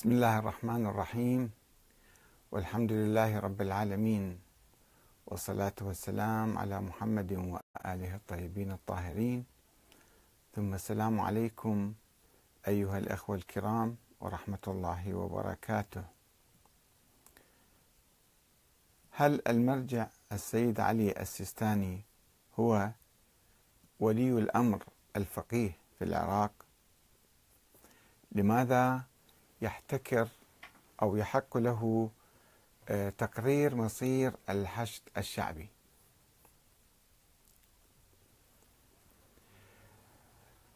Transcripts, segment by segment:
بسم الله الرحمن الرحيم. والحمد لله رب العالمين. والصلاة والسلام على محمد وآله الطيبين الطاهرين. ثم السلام عليكم أيها الأخوة الكرام ورحمة الله وبركاته. هل المرجع السيد علي السيستاني هو ولي الأمر الفقيه في العراق؟ لماذا يحتكر أو يحق له آه، تقرير مصير الحشد الشعبي.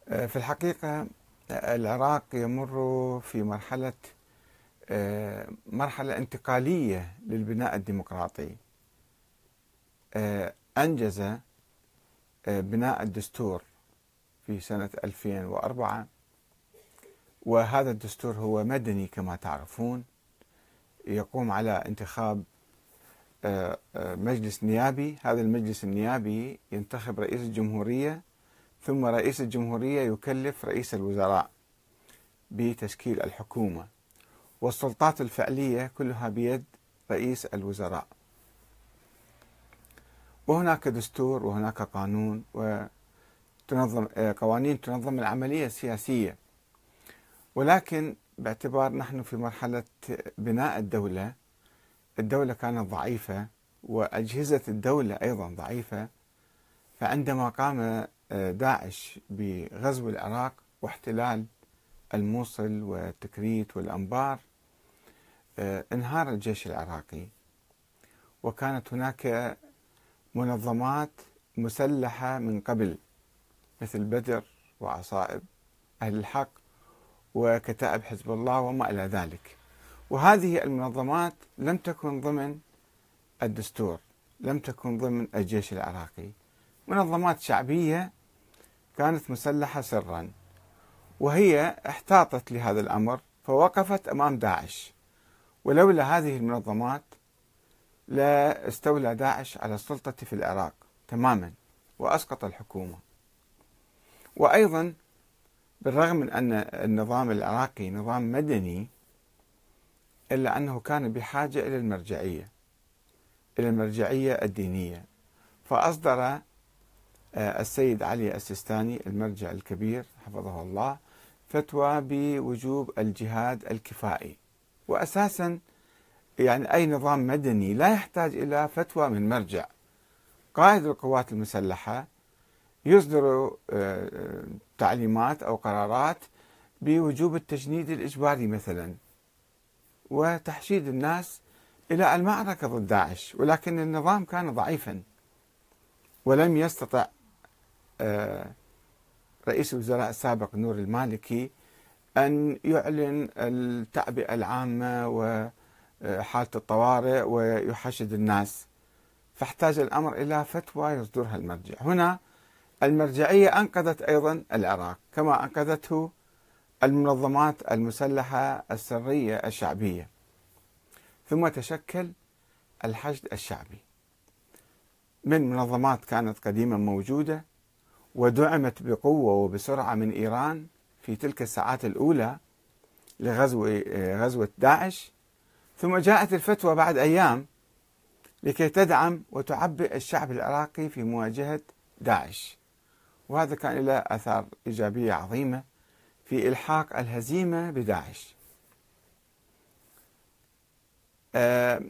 آه، في الحقيقة العراق يمر في مرحلة آه، مرحلة انتقالية للبناء الديمقراطي. أنجز بناء الدستور في سنة 2004 وهذا الدستور هو مدني كما تعرفون. يقوم على انتخاب آه، آه، مجلس نيابي. هذا المجلس النيابي ينتخب رئيس الجمهورية ثم رئيس الجمهورية يكلف رئيس الوزراء بتشكيل الحكومة. والسلطات الفعلية كلها بيد رئيس الوزراء. وهناك دستور وهناك قانون وتنظم آه، قوانين تنظم العملية السياسية. ولكن باعتبار نحن في مرحلة بناء الدولة الدولة كانت ضعيفة وأجهزة الدولة أيضا ضعيفة. فعندما قام آه، داعش بغزو العراق واحتلال الموصل والتكريت والأنبار آه، انهار الجيش العراقي. وكانت هناك منظمات مسلحة من قبل مثل بدر وعصائب أهل الحق وكتائب حزب الله وما إلى ذلك. وهذه المنظمات لم تكن ضمن الدستور لم تكن ضمن الجيش العراقي. منظمات شعبية كانت مسلحة سرا وهي احتاطت لهذا الأمر فوقفت أمام داعش. ولولا هذه المنظمات لا استولى داعش على السلطة في العراق تماما وأسقط الحكومة. وأيضا بالرغم من أن النظام العراقي نظام مدني إلا أنه كان بحاجة إلى المرجعية إلى المرجعية الدينية. فأصدر آه، السيد علي السيستاني المرجع الكبير حفظه الله فتوى بوجوب الجهاد الكفائي. وأساسا يعني أي نظام مدني لا يحتاج إلى فتوى من مرجع. قائد القوات المسلحة يصدر آه، تعليمات أو قرارات بوجوب التجنيد الإجباري مثلا وتحشيد الناس إلى المعركة ضد داعش ولكن النظام كان ضعيفا ولم يستطع آه، رئيس الوزراء السابق نور المالكي أن يعلن التعبئة العامة وحالة الطوارئ ويحشد الناس. فاحتاج الأمر إلى فتوى يصدرها المرجع. هنا المرجعية أنقذت أيضا العراق كما أنقذته المنظمات المسلحة السرية الشعبية. ثم تشكل الحشد الشعبي. من منظمات كانت قديما موجودة ودعمت بقوة وبسرعة من إيران في تلك الساعات الأولى لغزو غزوة داعش. ثم جاءت الفتوى بعد أيام لكي تدعم وتعبئ الشعب العراقي في مواجهة داعش. وهذا كان له آثار إيجابية عظيمة في إلحاق الهزيمة بداعش. آه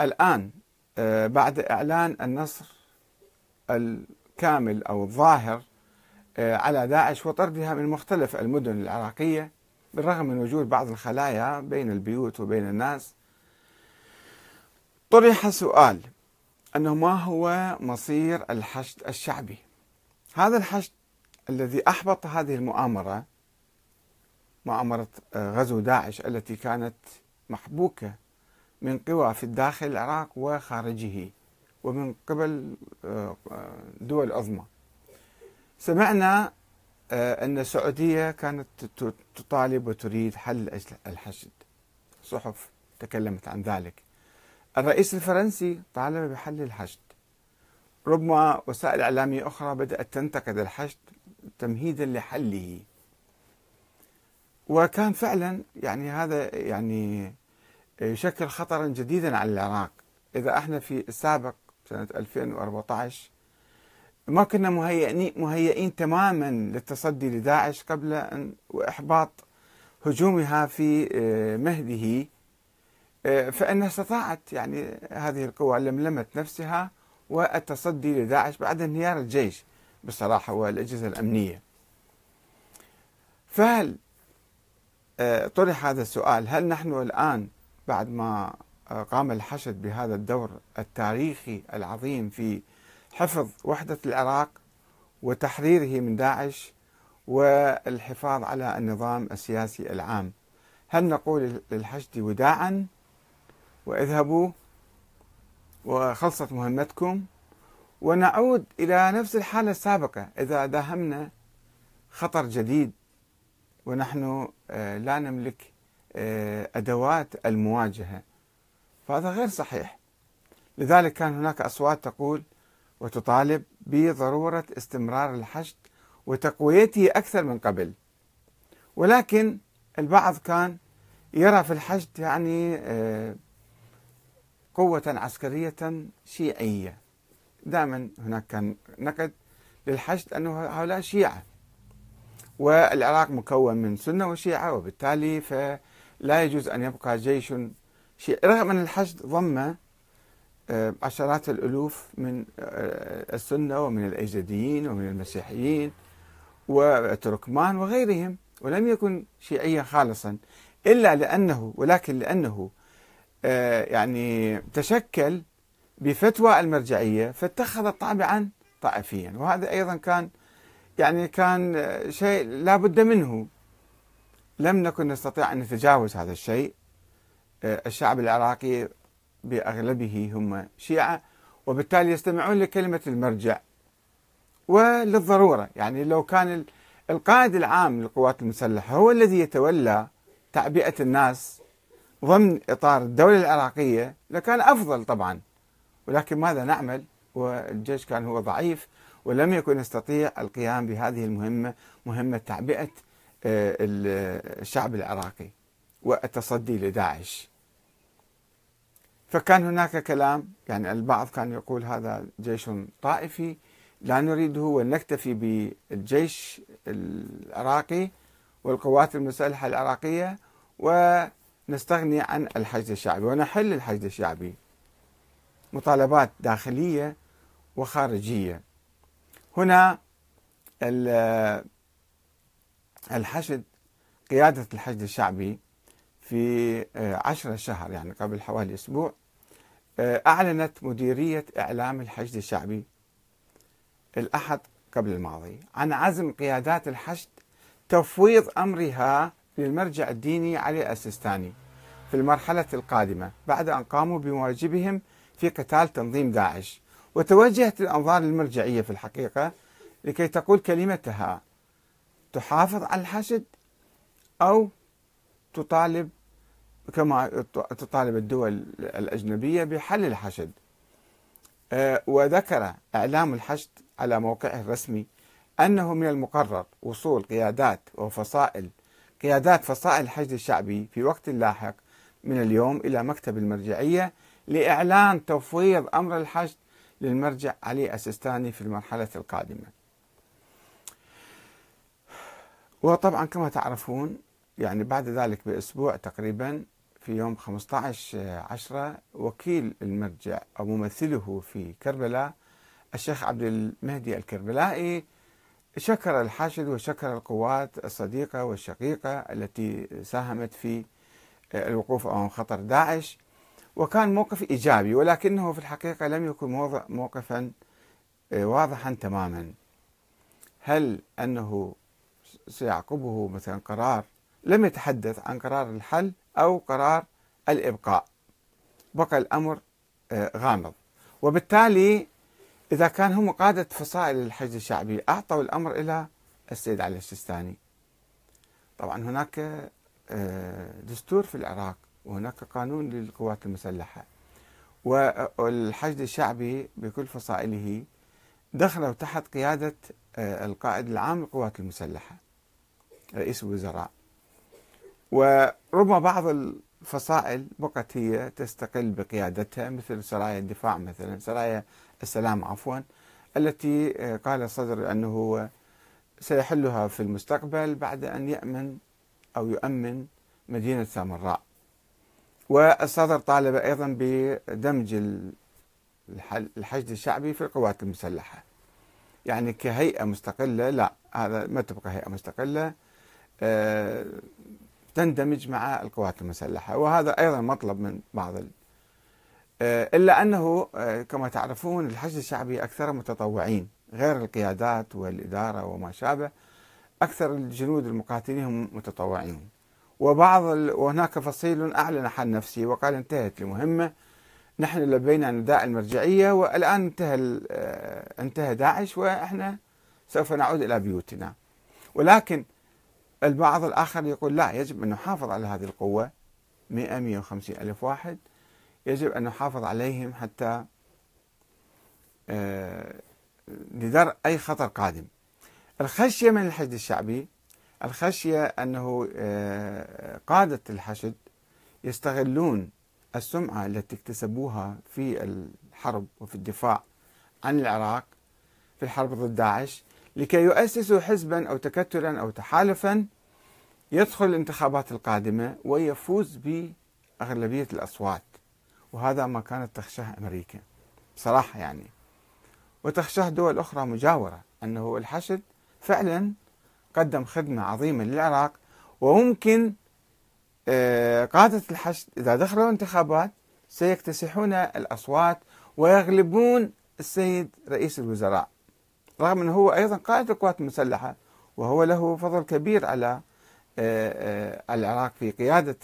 الآن آه بعد إعلان النصر الكامل أو الظاهر آه على داعش وطردها من مختلف المدن العراقية بالرغم من وجود بعض الخلايا بين البيوت وبين الناس. طرح سؤال أنه ما هو مصير الحشد الشعبي؟ هذا الحشد الذي أحبط هذه المؤامرة مؤامرة آه، غزو داعش التي كانت محبوكة من قوى في الداخل العراق وخارجه ومن قبل آه، دول عظمى. سمعنا آه، أن السعودية كانت تطالب وتريد حل الحشد. صحف تكلمت عن ذلك. الرئيس الفرنسي طالب بحل الحشد. ربما وسائل إعلامية أخرى بدأت تنتقد الحشد تمهيدا لحله. وكان فعلا يعني هذا يعني يشكل خطرا جديدا على العراق. إذا إحنا في السابق سنة 2014 ما كنا مهيئين مهيئين تماما للتصدي لداعش قبل أن وإحباط هجومها في آه، مهده. آه، فإنها استطاعت يعني هذه القوى لملمت نفسها. والتصدي لداعش بعد انهيار الجيش بصراحة والأجهزة الأمنية. فهل آه، طرح هذا السؤال هل نحن الآن بعد ما قام الحشد بهذا الدور التاريخي العظيم في حفظ وحدة العراق وتحريره من داعش والحفاظ على النظام السياسي العام هل نقول للحشد وداعا؟ وإذهبوا وخلصت مهمتكم. ونعود إلى نفس الحالة السابقة. إذا داهمنا خطر جديد ونحن آه، لا نملك آه، أدوات المواجهة. فهذا غير صحيح. لذلك كان هناك أصوات تقول وتطالب بضرورة استمرار الحشد وتقويته أكثر من قبل. ولكن البعض كان يرى في الحشد يعني آه، قوة عسكرية شيعية. دائما هناك كان نقد للحشد أنه هؤلاء شيعة والعراق مكون من سنة وشيعة وبالتالي فلا يجوز أن يبقى جيش شيعي. رغم أن الحشد ضم آه، عشرات الألوف من آه، السنة ومن الأيزيديين ومن المسيحيين والتركمان وغيرهم ولم يكن شيعيا خالصا إلا لأنه ولكن لأنه يعني تشكل بفتوى المرجعية فاتخذ طابعا طائفيا. وهذا أيضا كان يعني كان شيء لا بد منه. لم نكن نستطيع أن نتجاوز هذا الشيء. الشعب العراقي بأغلبه هم شيعة وبالتالي يستمعون لكلمة المرجع. وللضرورة يعني لو كان القائد العام للقوات المسلحة هو الذي يتولى تعبئة الناس ضمن إطار الدولة العراقية لكان أفضل طبعا. ولكن ماذا نعمل؟ والجيش كان هو ضعيف ولم يكن يستطيع القيام بهذه المهمة مهمة تعبئة آه، الشعب العراقي والتصدي لداعش. فكان هناك كلام يعني البعض كان يقول هذا جيش طائفي لا نريده ونكتفي بالجيش العراقي والقوات المسلحة العراقية ونستغني عن الحشد الشعبي ونحل الحشد الشعبي. مطالبات داخلية وخارجية. هنا الحشد قيادة الحشد الشعبي في عشرة شهر يعني قبل حوالي أسبوع أعلنت مديرية إعلام الحشد الشعبي الأحد قبل الماضي عن عزم قيادات الحشد تفويض أمرها للمرجع الديني علي السيستاني في المرحلة القادمة بعد أن قاموا بواجبهم في قتال تنظيم داعش. وتوجهت الأنظار للمرجعية في الحقيقة لكي تقول كلمتها تحافظ على الحشد أو تطالب كما تطالب الدول الأجنبية بحل الحشد. آه، وذكر إعلام الحشد على موقعه الرسمي أنه من المقرر وصول قيادات وفصائل قيادات فصائل الحشد الشعبي في وقت لاحق من اليوم إلى مكتب المرجعية لإعلان تفويض أمر الحشد للمرجع علي السيستاني في المرحلة القادمة. وطبعا كما تعرفون يعني بعد ذلك بأسبوع تقريبا في يوم 15 عشرة وكيل المرجع أو ممثله في كربلاء الشيخ عبد المهدي الكربلائي شكر الحاشد وشكر القوات الصديقة والشقيقة التي ساهمت في الوقوف أمام خطر داعش وكان موقف إيجابي ولكنه في الحقيقة لم يكن موقفا واضحا تماما. هل أنه سيعقبه مثلا قرار لم يتحدث عن قرار الحل أو قرار الإبقاء؟ بقى الأمر آه، غامض. وبالتالي إذا كان هم قادة فصائل الحشد الشعبي أعطوا الأمر إلى السيد علي السيستاني طبعا هناك آه، دستور في العراق وهناك قانون للقوات المسلحة. والحشد الشعبي بكل فصائله دخلوا تحت قيادة آه، القائد العام للقوات المسلحة رئيس الوزراء. وربما بعض الفصائل بقت هي تستقل بقيادتها مثل سرايا الدفاع مثلا سرايا السلام عفوا التي قال الصدر أنه سيحلها في المستقبل بعد أن يأمن أو يؤمن مدينة سامراء. والصدر طالب أيضا بدمج الحشد الشعبي في القوات المسلحة. يعني كهيئة مستقلة لا هذا ما تبقى هيئة مستقلة آه، تندمج مع القوات المسلحة وهذا أيضا مطلب من بعض آه، إلا أنه آه، كما تعرفون الحشد الشعبي أكثر متطوعين غير القيادات والإدارة وما شابه أكثر الجنود المقاتلين هم متطوعين. وبعض وهناك فصيل أعلن حل نفسي وقال انتهت المهمة نحن لبينا نداء المرجعية والآن انتهى آه، انتهى داعش وإحنا سوف نعود إلى بيوتنا. ولكن البعض الآخر يقول لا يجب أن نحافظ على هذه القوة. 100 150 ألف واحد. يجب أن نحافظ عليهم حتى آه، لدرء أي خطر قادم. الخشية من الحشد الشعبي الخشية أنه آه، قادة الحشد يستغلون السمعة التي اكتسبوها في الحرب وفي الدفاع عن العراق في الحرب ضد داعش. لكي يؤسسوا حزبا أو تكتلا أو تحالفا يدخل الانتخابات القادمة ويفوز بأغلبية الأصوات. وهذا ما كانت تخشاه أمريكا. بصراحة يعني. وتخشاه دول أخرى مجاورة أنه الحشد فعلا قدم خدمة عظيمة للعراق وممكن آه، قادة الحشد إذا دخلوا انتخابات سيكتسحون الأصوات ويغلبون السيد رئيس الوزراء. رغم أنه هو أيضا قائد القوات المسلحة وهو له فضل كبير على آه، آه، العراق في قيادة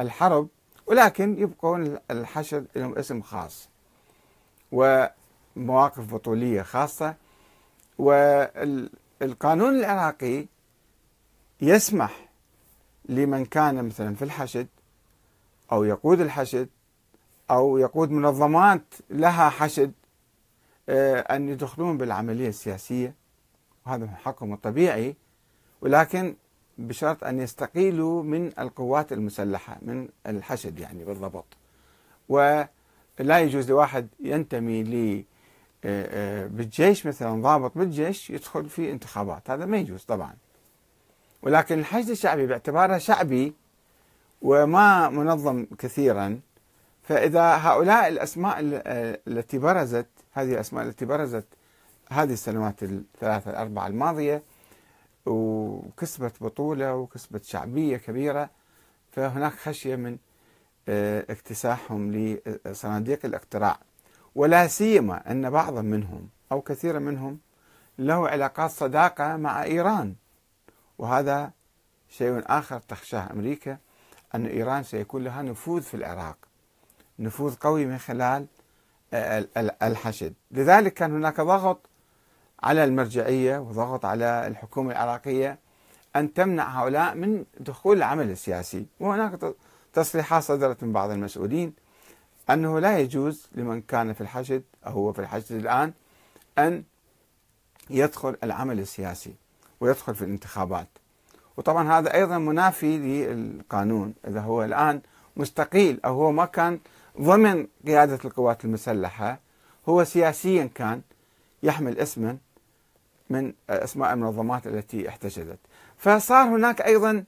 الحرب ولكن يبقون الحشد لهم اسم خاص ومواقف بطولية خاصة. والقانون العراقي يسمح لمن كان مثلا في الحشد أو يقود الحشد أو يقود منظمات لها حشد أن يدخلون بالعملية السياسية وهذا حقهم الطبيعي ولكن بشرط أن يستقيلوا من القوات المسلحة من الحشد يعني بالضبط. ولا يجوز لواحد ينتمي ل آه، آه، بالجيش مثلا ضابط بالجيش يدخل في انتخابات. هذا ما يجوز طبعا. ولكن الحشد الشعبي باعتباره شعبي وما منظم كثيرا فإذا هؤلاء الأسماء التي برزت هذه الأسماء التي برزت هذه السنوات الثلاثة الأربعة الماضية وكسبت بطولة وكسبت شعبية كبيرة فهناك خشية من آه، اكتساحهم لصناديق الاقتراع. ولا سيما أن بعضا منهم أو كثيرا منهم له علاقات صداقة مع إيران. وهذا شيء آخر تخشاه أمريكا أن إيران سيكون لها نفوذ في العراق. نفوذ قوي من خلال الحشد. لذلك كان هناك ضغط على المرجعية وضغط على الحكومة العراقية أن تمنع هؤلاء من دخول العمل السياسي. وهناك تصريحات صدرت من بعض المسؤولين أنه لا يجوز لمن كان في الحشد أو هو في الحشد الآن أن يدخل العمل السياسي ويدخل في الانتخابات. وطبعا هذا أيضا منافي للقانون. إذا هو الآن مستقيل أو هو ما كان ضمن قيادة القوات المسلحة هو سياسيا كان يحمل اسما من أسماء المنظمات التي احتشدت فصار هناك أيضا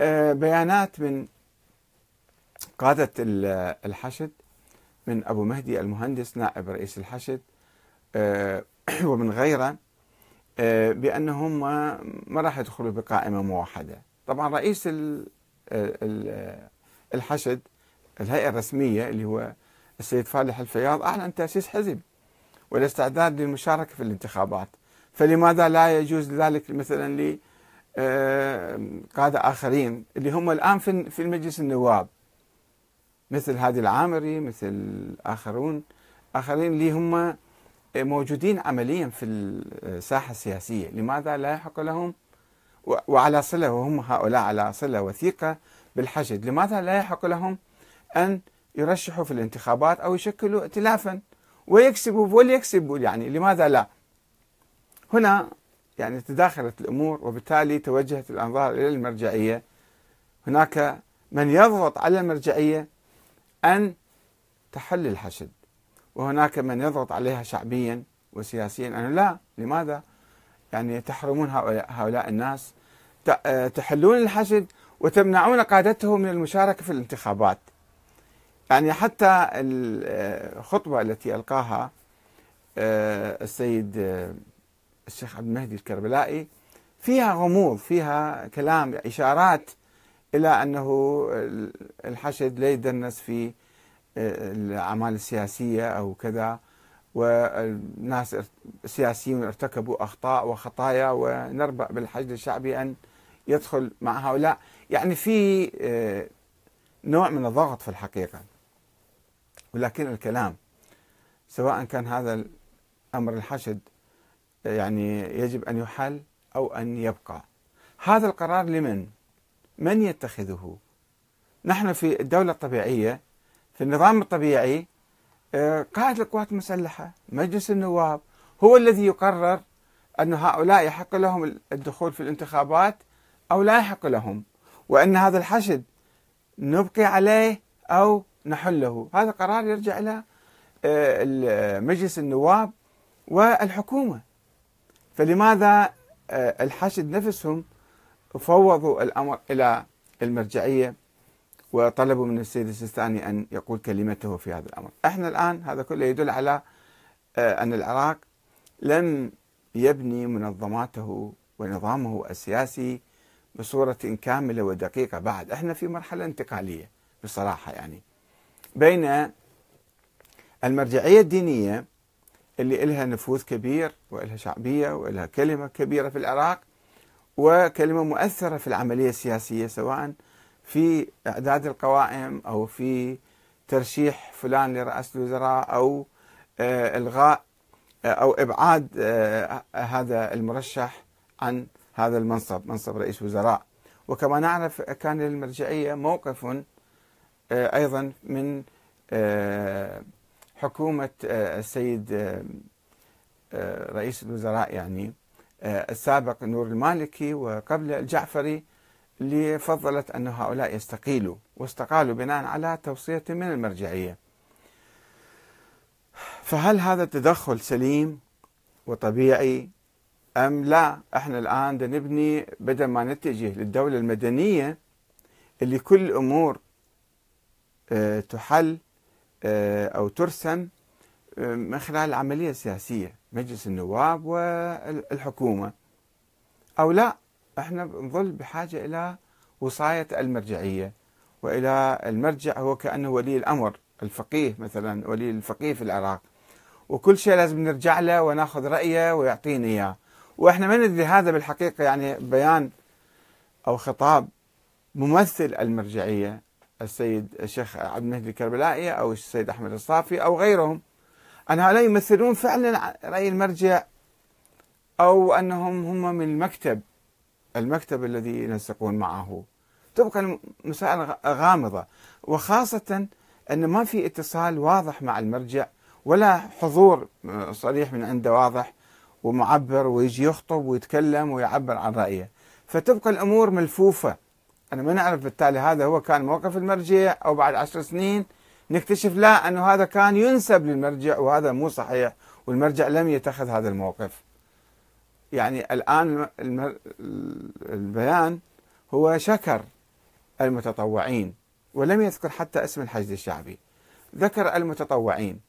آه، بيانات من قادة الحشد من أبو مهدي المهندس نائب رئيس الحشد آه، ومن غيره آه، بأنهم ما راح يدخلوا بقائمة موحدة. طبعا رئيس الحشد الهيئة الرسمية اللي هو السيد فالح الفياض أعلن تأسيس حزب والاستعداد للمشاركة في الانتخابات. فلماذا لا يجوز ذلك مثلا ل قادة آخرين اللي هم الآن في المجلس النواب؟ مثل هادي العامري مثل آخرون آخرين اللي هم موجودين عمليا في الساحة السياسية. لماذا لا يحق لهم؟ وعلى صلة وهم هؤلاء على صلة وثيقة بالحشد. لماذا لا يحق لهم؟ أن يرشحوا في الانتخابات أو يشكلوا ائتلافا ويكسبوا وليكسبوا. يعني لماذا لا؟ هنا يعني تداخلت الأمور وبالتالي توجهت الأنظار إلى المرجعية. هناك من يضغط على المرجعية أن تحل الحشد وهناك من يضغط عليها شعبيا وسياسيا. أنه لا. لماذا؟ يعني تحرمون هؤلاء, الناس تحلون الحشد وتمنعون قادته من المشاركة في الانتخابات. يعني حتى الخطبة التي ألقاها آه، السيد آه، الشيخ عبد المهدي الكربلائي فيها غموض فيها كلام إشارات إلى أنه الحشد لا يدنس في آه، الأعمال السياسية أو كذا والناس السياسيون ارتكبوا أخطاء وخطايا ونربأ بالحشد الشعبي أن يدخل مع هؤلاء. يعني في نوع من الضغط في الحقيقة. ولكن الكلام سواء كان هذا أمر الحشد يعني يجب أن يحل أو أن يبقى هذا القرار لمن؟ من يتخذه؟ نحن في الدولة الطبيعية في النظام الطبيعي آه، قائد القوات المسلحة مجلس النواب هو الذي يقرر أن هؤلاء يحق لهم الدخول في الانتخابات أو لا يحق لهم وأن هذا الحشد نبقي عليه أو نحله. هذا قرار يرجع إلى آه، مجلس النواب والحكومة. فلماذا آه، الحشد نفسهم فوضوا الأمر إلى المرجعية وطلبوا من السيد السيستاني أن يقول كلمته في هذا الأمر؟ إحنا الآن هذا كله يدل على آه، أن العراق لم يبني منظماته ونظامه السياسي بصورة كاملة ودقيقة بعد. إحنا في مرحلة انتقالية بصراحة يعني. بين المرجعية الدينية اللي لها نفوذ كبير ولها شعبية ولها كلمة كبيرة في العراق وكلمة مؤثرة في العملية السياسية سواء في إعداد القوائم أو في ترشيح فلان لرئاسة الوزراء أو آه، إلغاء آه، أو إبعاد آه، هذا المرشح عن هذا المنصب منصب رئيس وزراء. وكما نعرف كان للمرجعية موقف أيضا من حكومة آه، السيد آه، آه، رئيس الوزراء يعني السابق نور المالكي وقبل الجعفري اللي فضلت أن هؤلاء يستقيلوا واستقالوا بناء على توصية من المرجعية. فهل هذا التدخل سليم وطبيعي أم لا؟ إحنا الآن نبني بدل ما نتجه للدولة المدنية اللي كل الأمور تحل آه، أو ترسم آه، من خلال العملية السياسية مجلس النواب والحكومة. أو لا إحنا نظل بحاجة إلى وصاية المرجعية وإلى المرجع هو كأنه ولي الأمر الفقيه مثلا ولي الفقيه في العراق. وكل شيء لازم نرجع له وناخذ رأيه ويعطينا إياه. وإحنا ما ندري هذا بالحقيقة يعني بيان أو خطاب ممثل المرجعية. السيد الشيخ عبد المهدي الكربلائي أو السيد أحمد الصافي أو غيرهم. أن هؤلاء يمثلون فعلا رأي المرجع أو أنهم هم من المكتب المكتب الذي ينسقون معه. تبقى المسائل غامضة. وخاصة أن ما في اتصال واضح مع المرجع ولا حضور صريح من عنده واضح ومعبر ويجي يخطب ويتكلم ويعبر عن رأيه. فتبقى الأمور ملفوفة. أنا ما نعرف بالتالي هذا هو كان موقف المرجع أو بعد عشر سنين نكتشف لا أنه هذا كان ينسب للمرجع وهذا مو صحيح والمرجع لم يتخذ هذا الموقف. يعني الآن البيان هو شكر المتطوعين ولم يذكر حتى اسم الحشد الشعبي. ذكر المتطوعين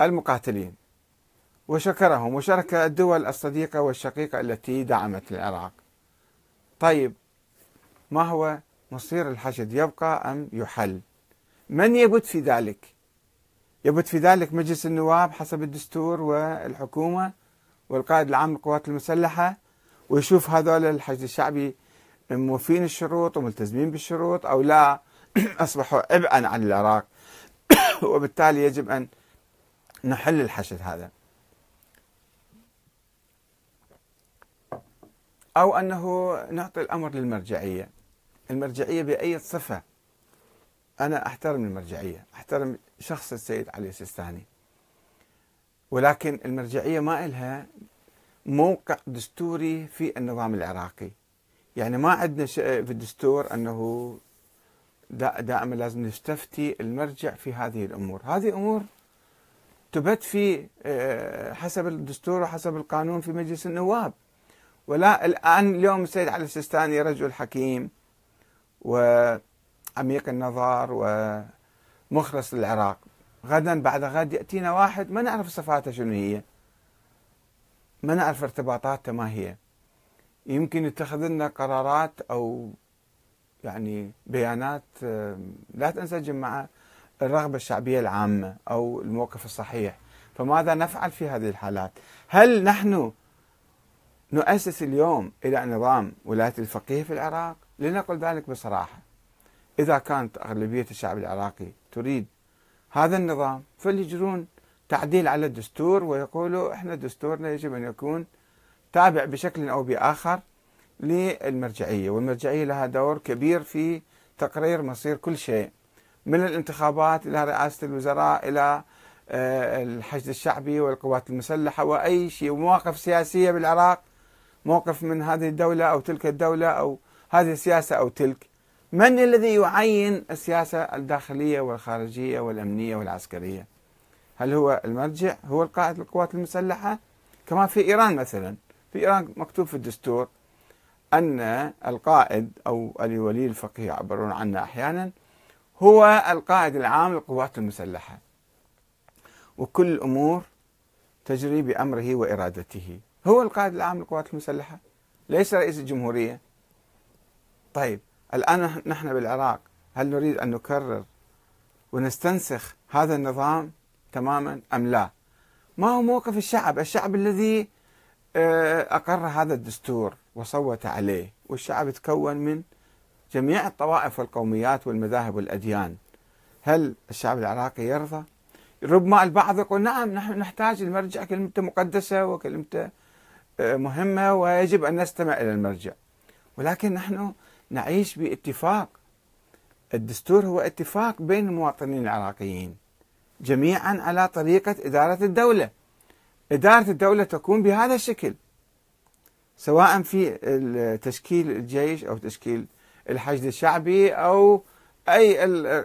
المقاتلين وشكرهم وشارك الدول الصديقة والشقيقة التي دعمت العراق. طيب ما هو مصير الحشد؟ يبقى أم يحل. من يبت في ذلك؟ يبت في ذلك مجلس النواب حسب الدستور والحكومة والقائد العام للقوات المسلحة ويشوف هذول الحشد الشعبي موفين الشروط وملتزمين بالشروط أو لا. أصبحوا عبئا عن العراق. وبالتالي يجب أن نحل الحشد هذا. أو أنه نعطي الأمر للمرجعية. المرجعية بأي صفة. أنا أحترم المرجعية أحترم شخص السيد علي السيستاني. ولكن المرجعية ما إلها موقع دستوري في النظام العراقي. يعني ما عندنا شيء في الدستور أنه دائما لازم نستفتي المرجع في هذه الأمور. هذه أمور تبت في آه، حسب الدستور وحسب القانون في مجلس النواب. ولا الآن اليوم السيد علي السيستاني رجل حكيم وعميق النظر ومخلص للعراق. غدا بعد غد يأتينا واحد ما نعرف صفاته شنو هي. ما نعرف ارتباطاته ما هي. يمكن يتخذ لنا قرارات أو يعني بيانات لا تنسجم مع الرغبة الشعبية العامة أو الموقف الصحيح. فماذا نفعل في هذه الحالات؟ هل نحن نؤسس اليوم إلى نظام ولاية الفقيه في العراق؟ لنقل ذلك بصراحة. إذا كانت أغلبية الشعب العراقي تريد هذا النظام فليجرون تعديل على الدستور ويقولوا إحنا دستورنا يجب أن يكون تابع بشكل أو بآخر للمرجعية والمرجعية لها دور كبير في تقرير مصير كل شيء من الانتخابات إلى رئاسة الوزراء إلى آه، الحشد الشعبي والقوات المسلحة وأي شيء ومواقف سياسية بالعراق موقف من هذه الدولة أو تلك الدولة أو هذه السياسة أو تلك من الذي يعين السياسة الداخلية والخارجية والأمنية والعسكرية؟ هل هو المرجع؟ هو القائد للقوات المسلحة؟ كما في إيران مثلا. في إيران مكتوب في الدستور أن القائد أو الولي الفقيه يعبرون عنه أحيانا هو القائد العام للقوات المسلحة. وكل الأمور تجري بأمره وإرادته. هو القائد العام للقوات المسلحة؟ ليس رئيس الجمهورية. طيب الآن نحن بالعراق هل نريد أن نكرر ونستنسخ هذا النظام تماما أم لا؟ ما هو موقف الشعب؟ الشعب الذي آه، أقر هذا الدستور وصوت عليه والشعب تكون من جميع الطوائف والقوميات والمذاهب والأديان. هل الشعب العراقي يرضى؟ ربما البعض يقول نعم نحن نحتاج المرجع كلمته مقدسة وكلمته آه، مهمة ويجب أن نستمع إلى المرجع. ولكن نحن نعيش باتفاق. الدستور هو اتفاق بين المواطنين العراقيين. جميعا على طريقة إدارة الدولة. إدارة الدولة تكون بهذا الشكل. سواء في تشكيل الجيش أو تشكيل الحشد الشعبي أو أي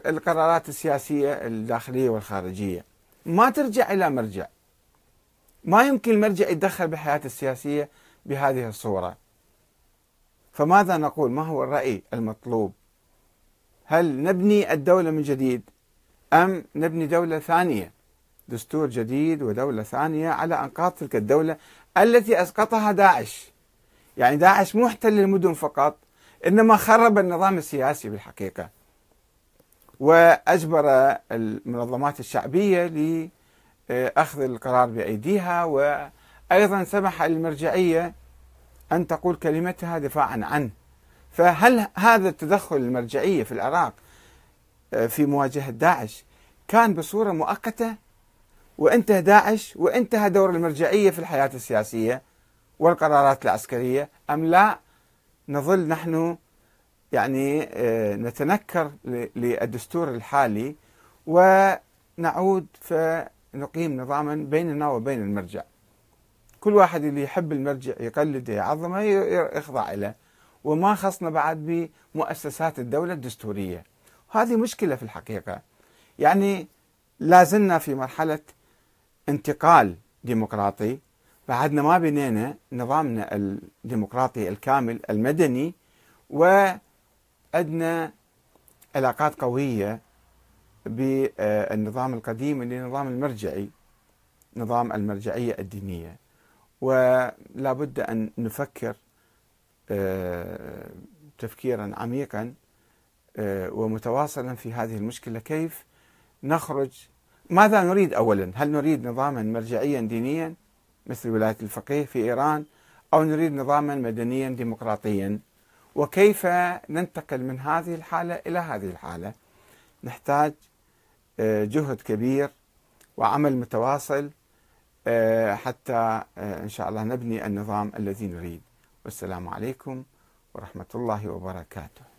القرارات السياسية الداخلية والخارجية. ما ترجع إلى مرجع. ما يمكن المرجع يتدخل بالحياة السياسية بهذه الصورة. فماذا نقول؟ ما هو الرأي المطلوب؟ هل نبني الدولة من جديد أم نبني دولة ثانية؟ دستور جديد ودولة ثانية على أنقاض تلك الدولة التي أسقطها داعش. يعني داعش مو احتل المدن فقط إنما خرب النظام السياسي بالحقيقة. وأجبر المنظمات الشعبية لأخذ القرار بأيديها وأيضا سمح للمرجعية أن تقول كلمتها دفاعا عنه. فهل هذا التدخل المرجعية في العراق آه، في مواجهة داعش كان بصورة مؤقتة؟ وانتهى داعش وانتهى دور المرجعية في الحياة السياسية والقرارات العسكرية أم لا نظل نحن يعني آه، نتنكر للدستور الحالي ونعود فنقيم نظاما بيننا وبين المرجع؟ كل واحد اللي يحب المرجع يقلده يعظمه يخضع له وما خصنا بعد بمؤسسات الدولة الدستورية. هذه مشكلة في الحقيقة. يعني لازلنا في مرحلة انتقال ديمقراطي. بعدنا ما بنينا نظامنا الديمقراطي الكامل المدني. وعندنا علاقات قوية بالنظام القديم اللي نظام المرجعي نظام المرجعية الدينية. ولا بد أن نفكر آه، تفكيرا عميقا آه، ومتواصلا في هذه المشكلة. كيف نخرج؟ ماذا نريد أولا؟ هل نريد نظاما مرجعيا دينيا مثل ولاية الفقيه في إيران أو نريد نظاما مدنيا ديمقراطيا؟ وكيف ننتقل من هذه الحالة إلى هذه الحالة؟ نحتاج آه، جهد كبير وعمل متواصل حتى آه، إن شاء الله نبني النظام الذي نريد. والسلام عليكم ورحمة الله وبركاته.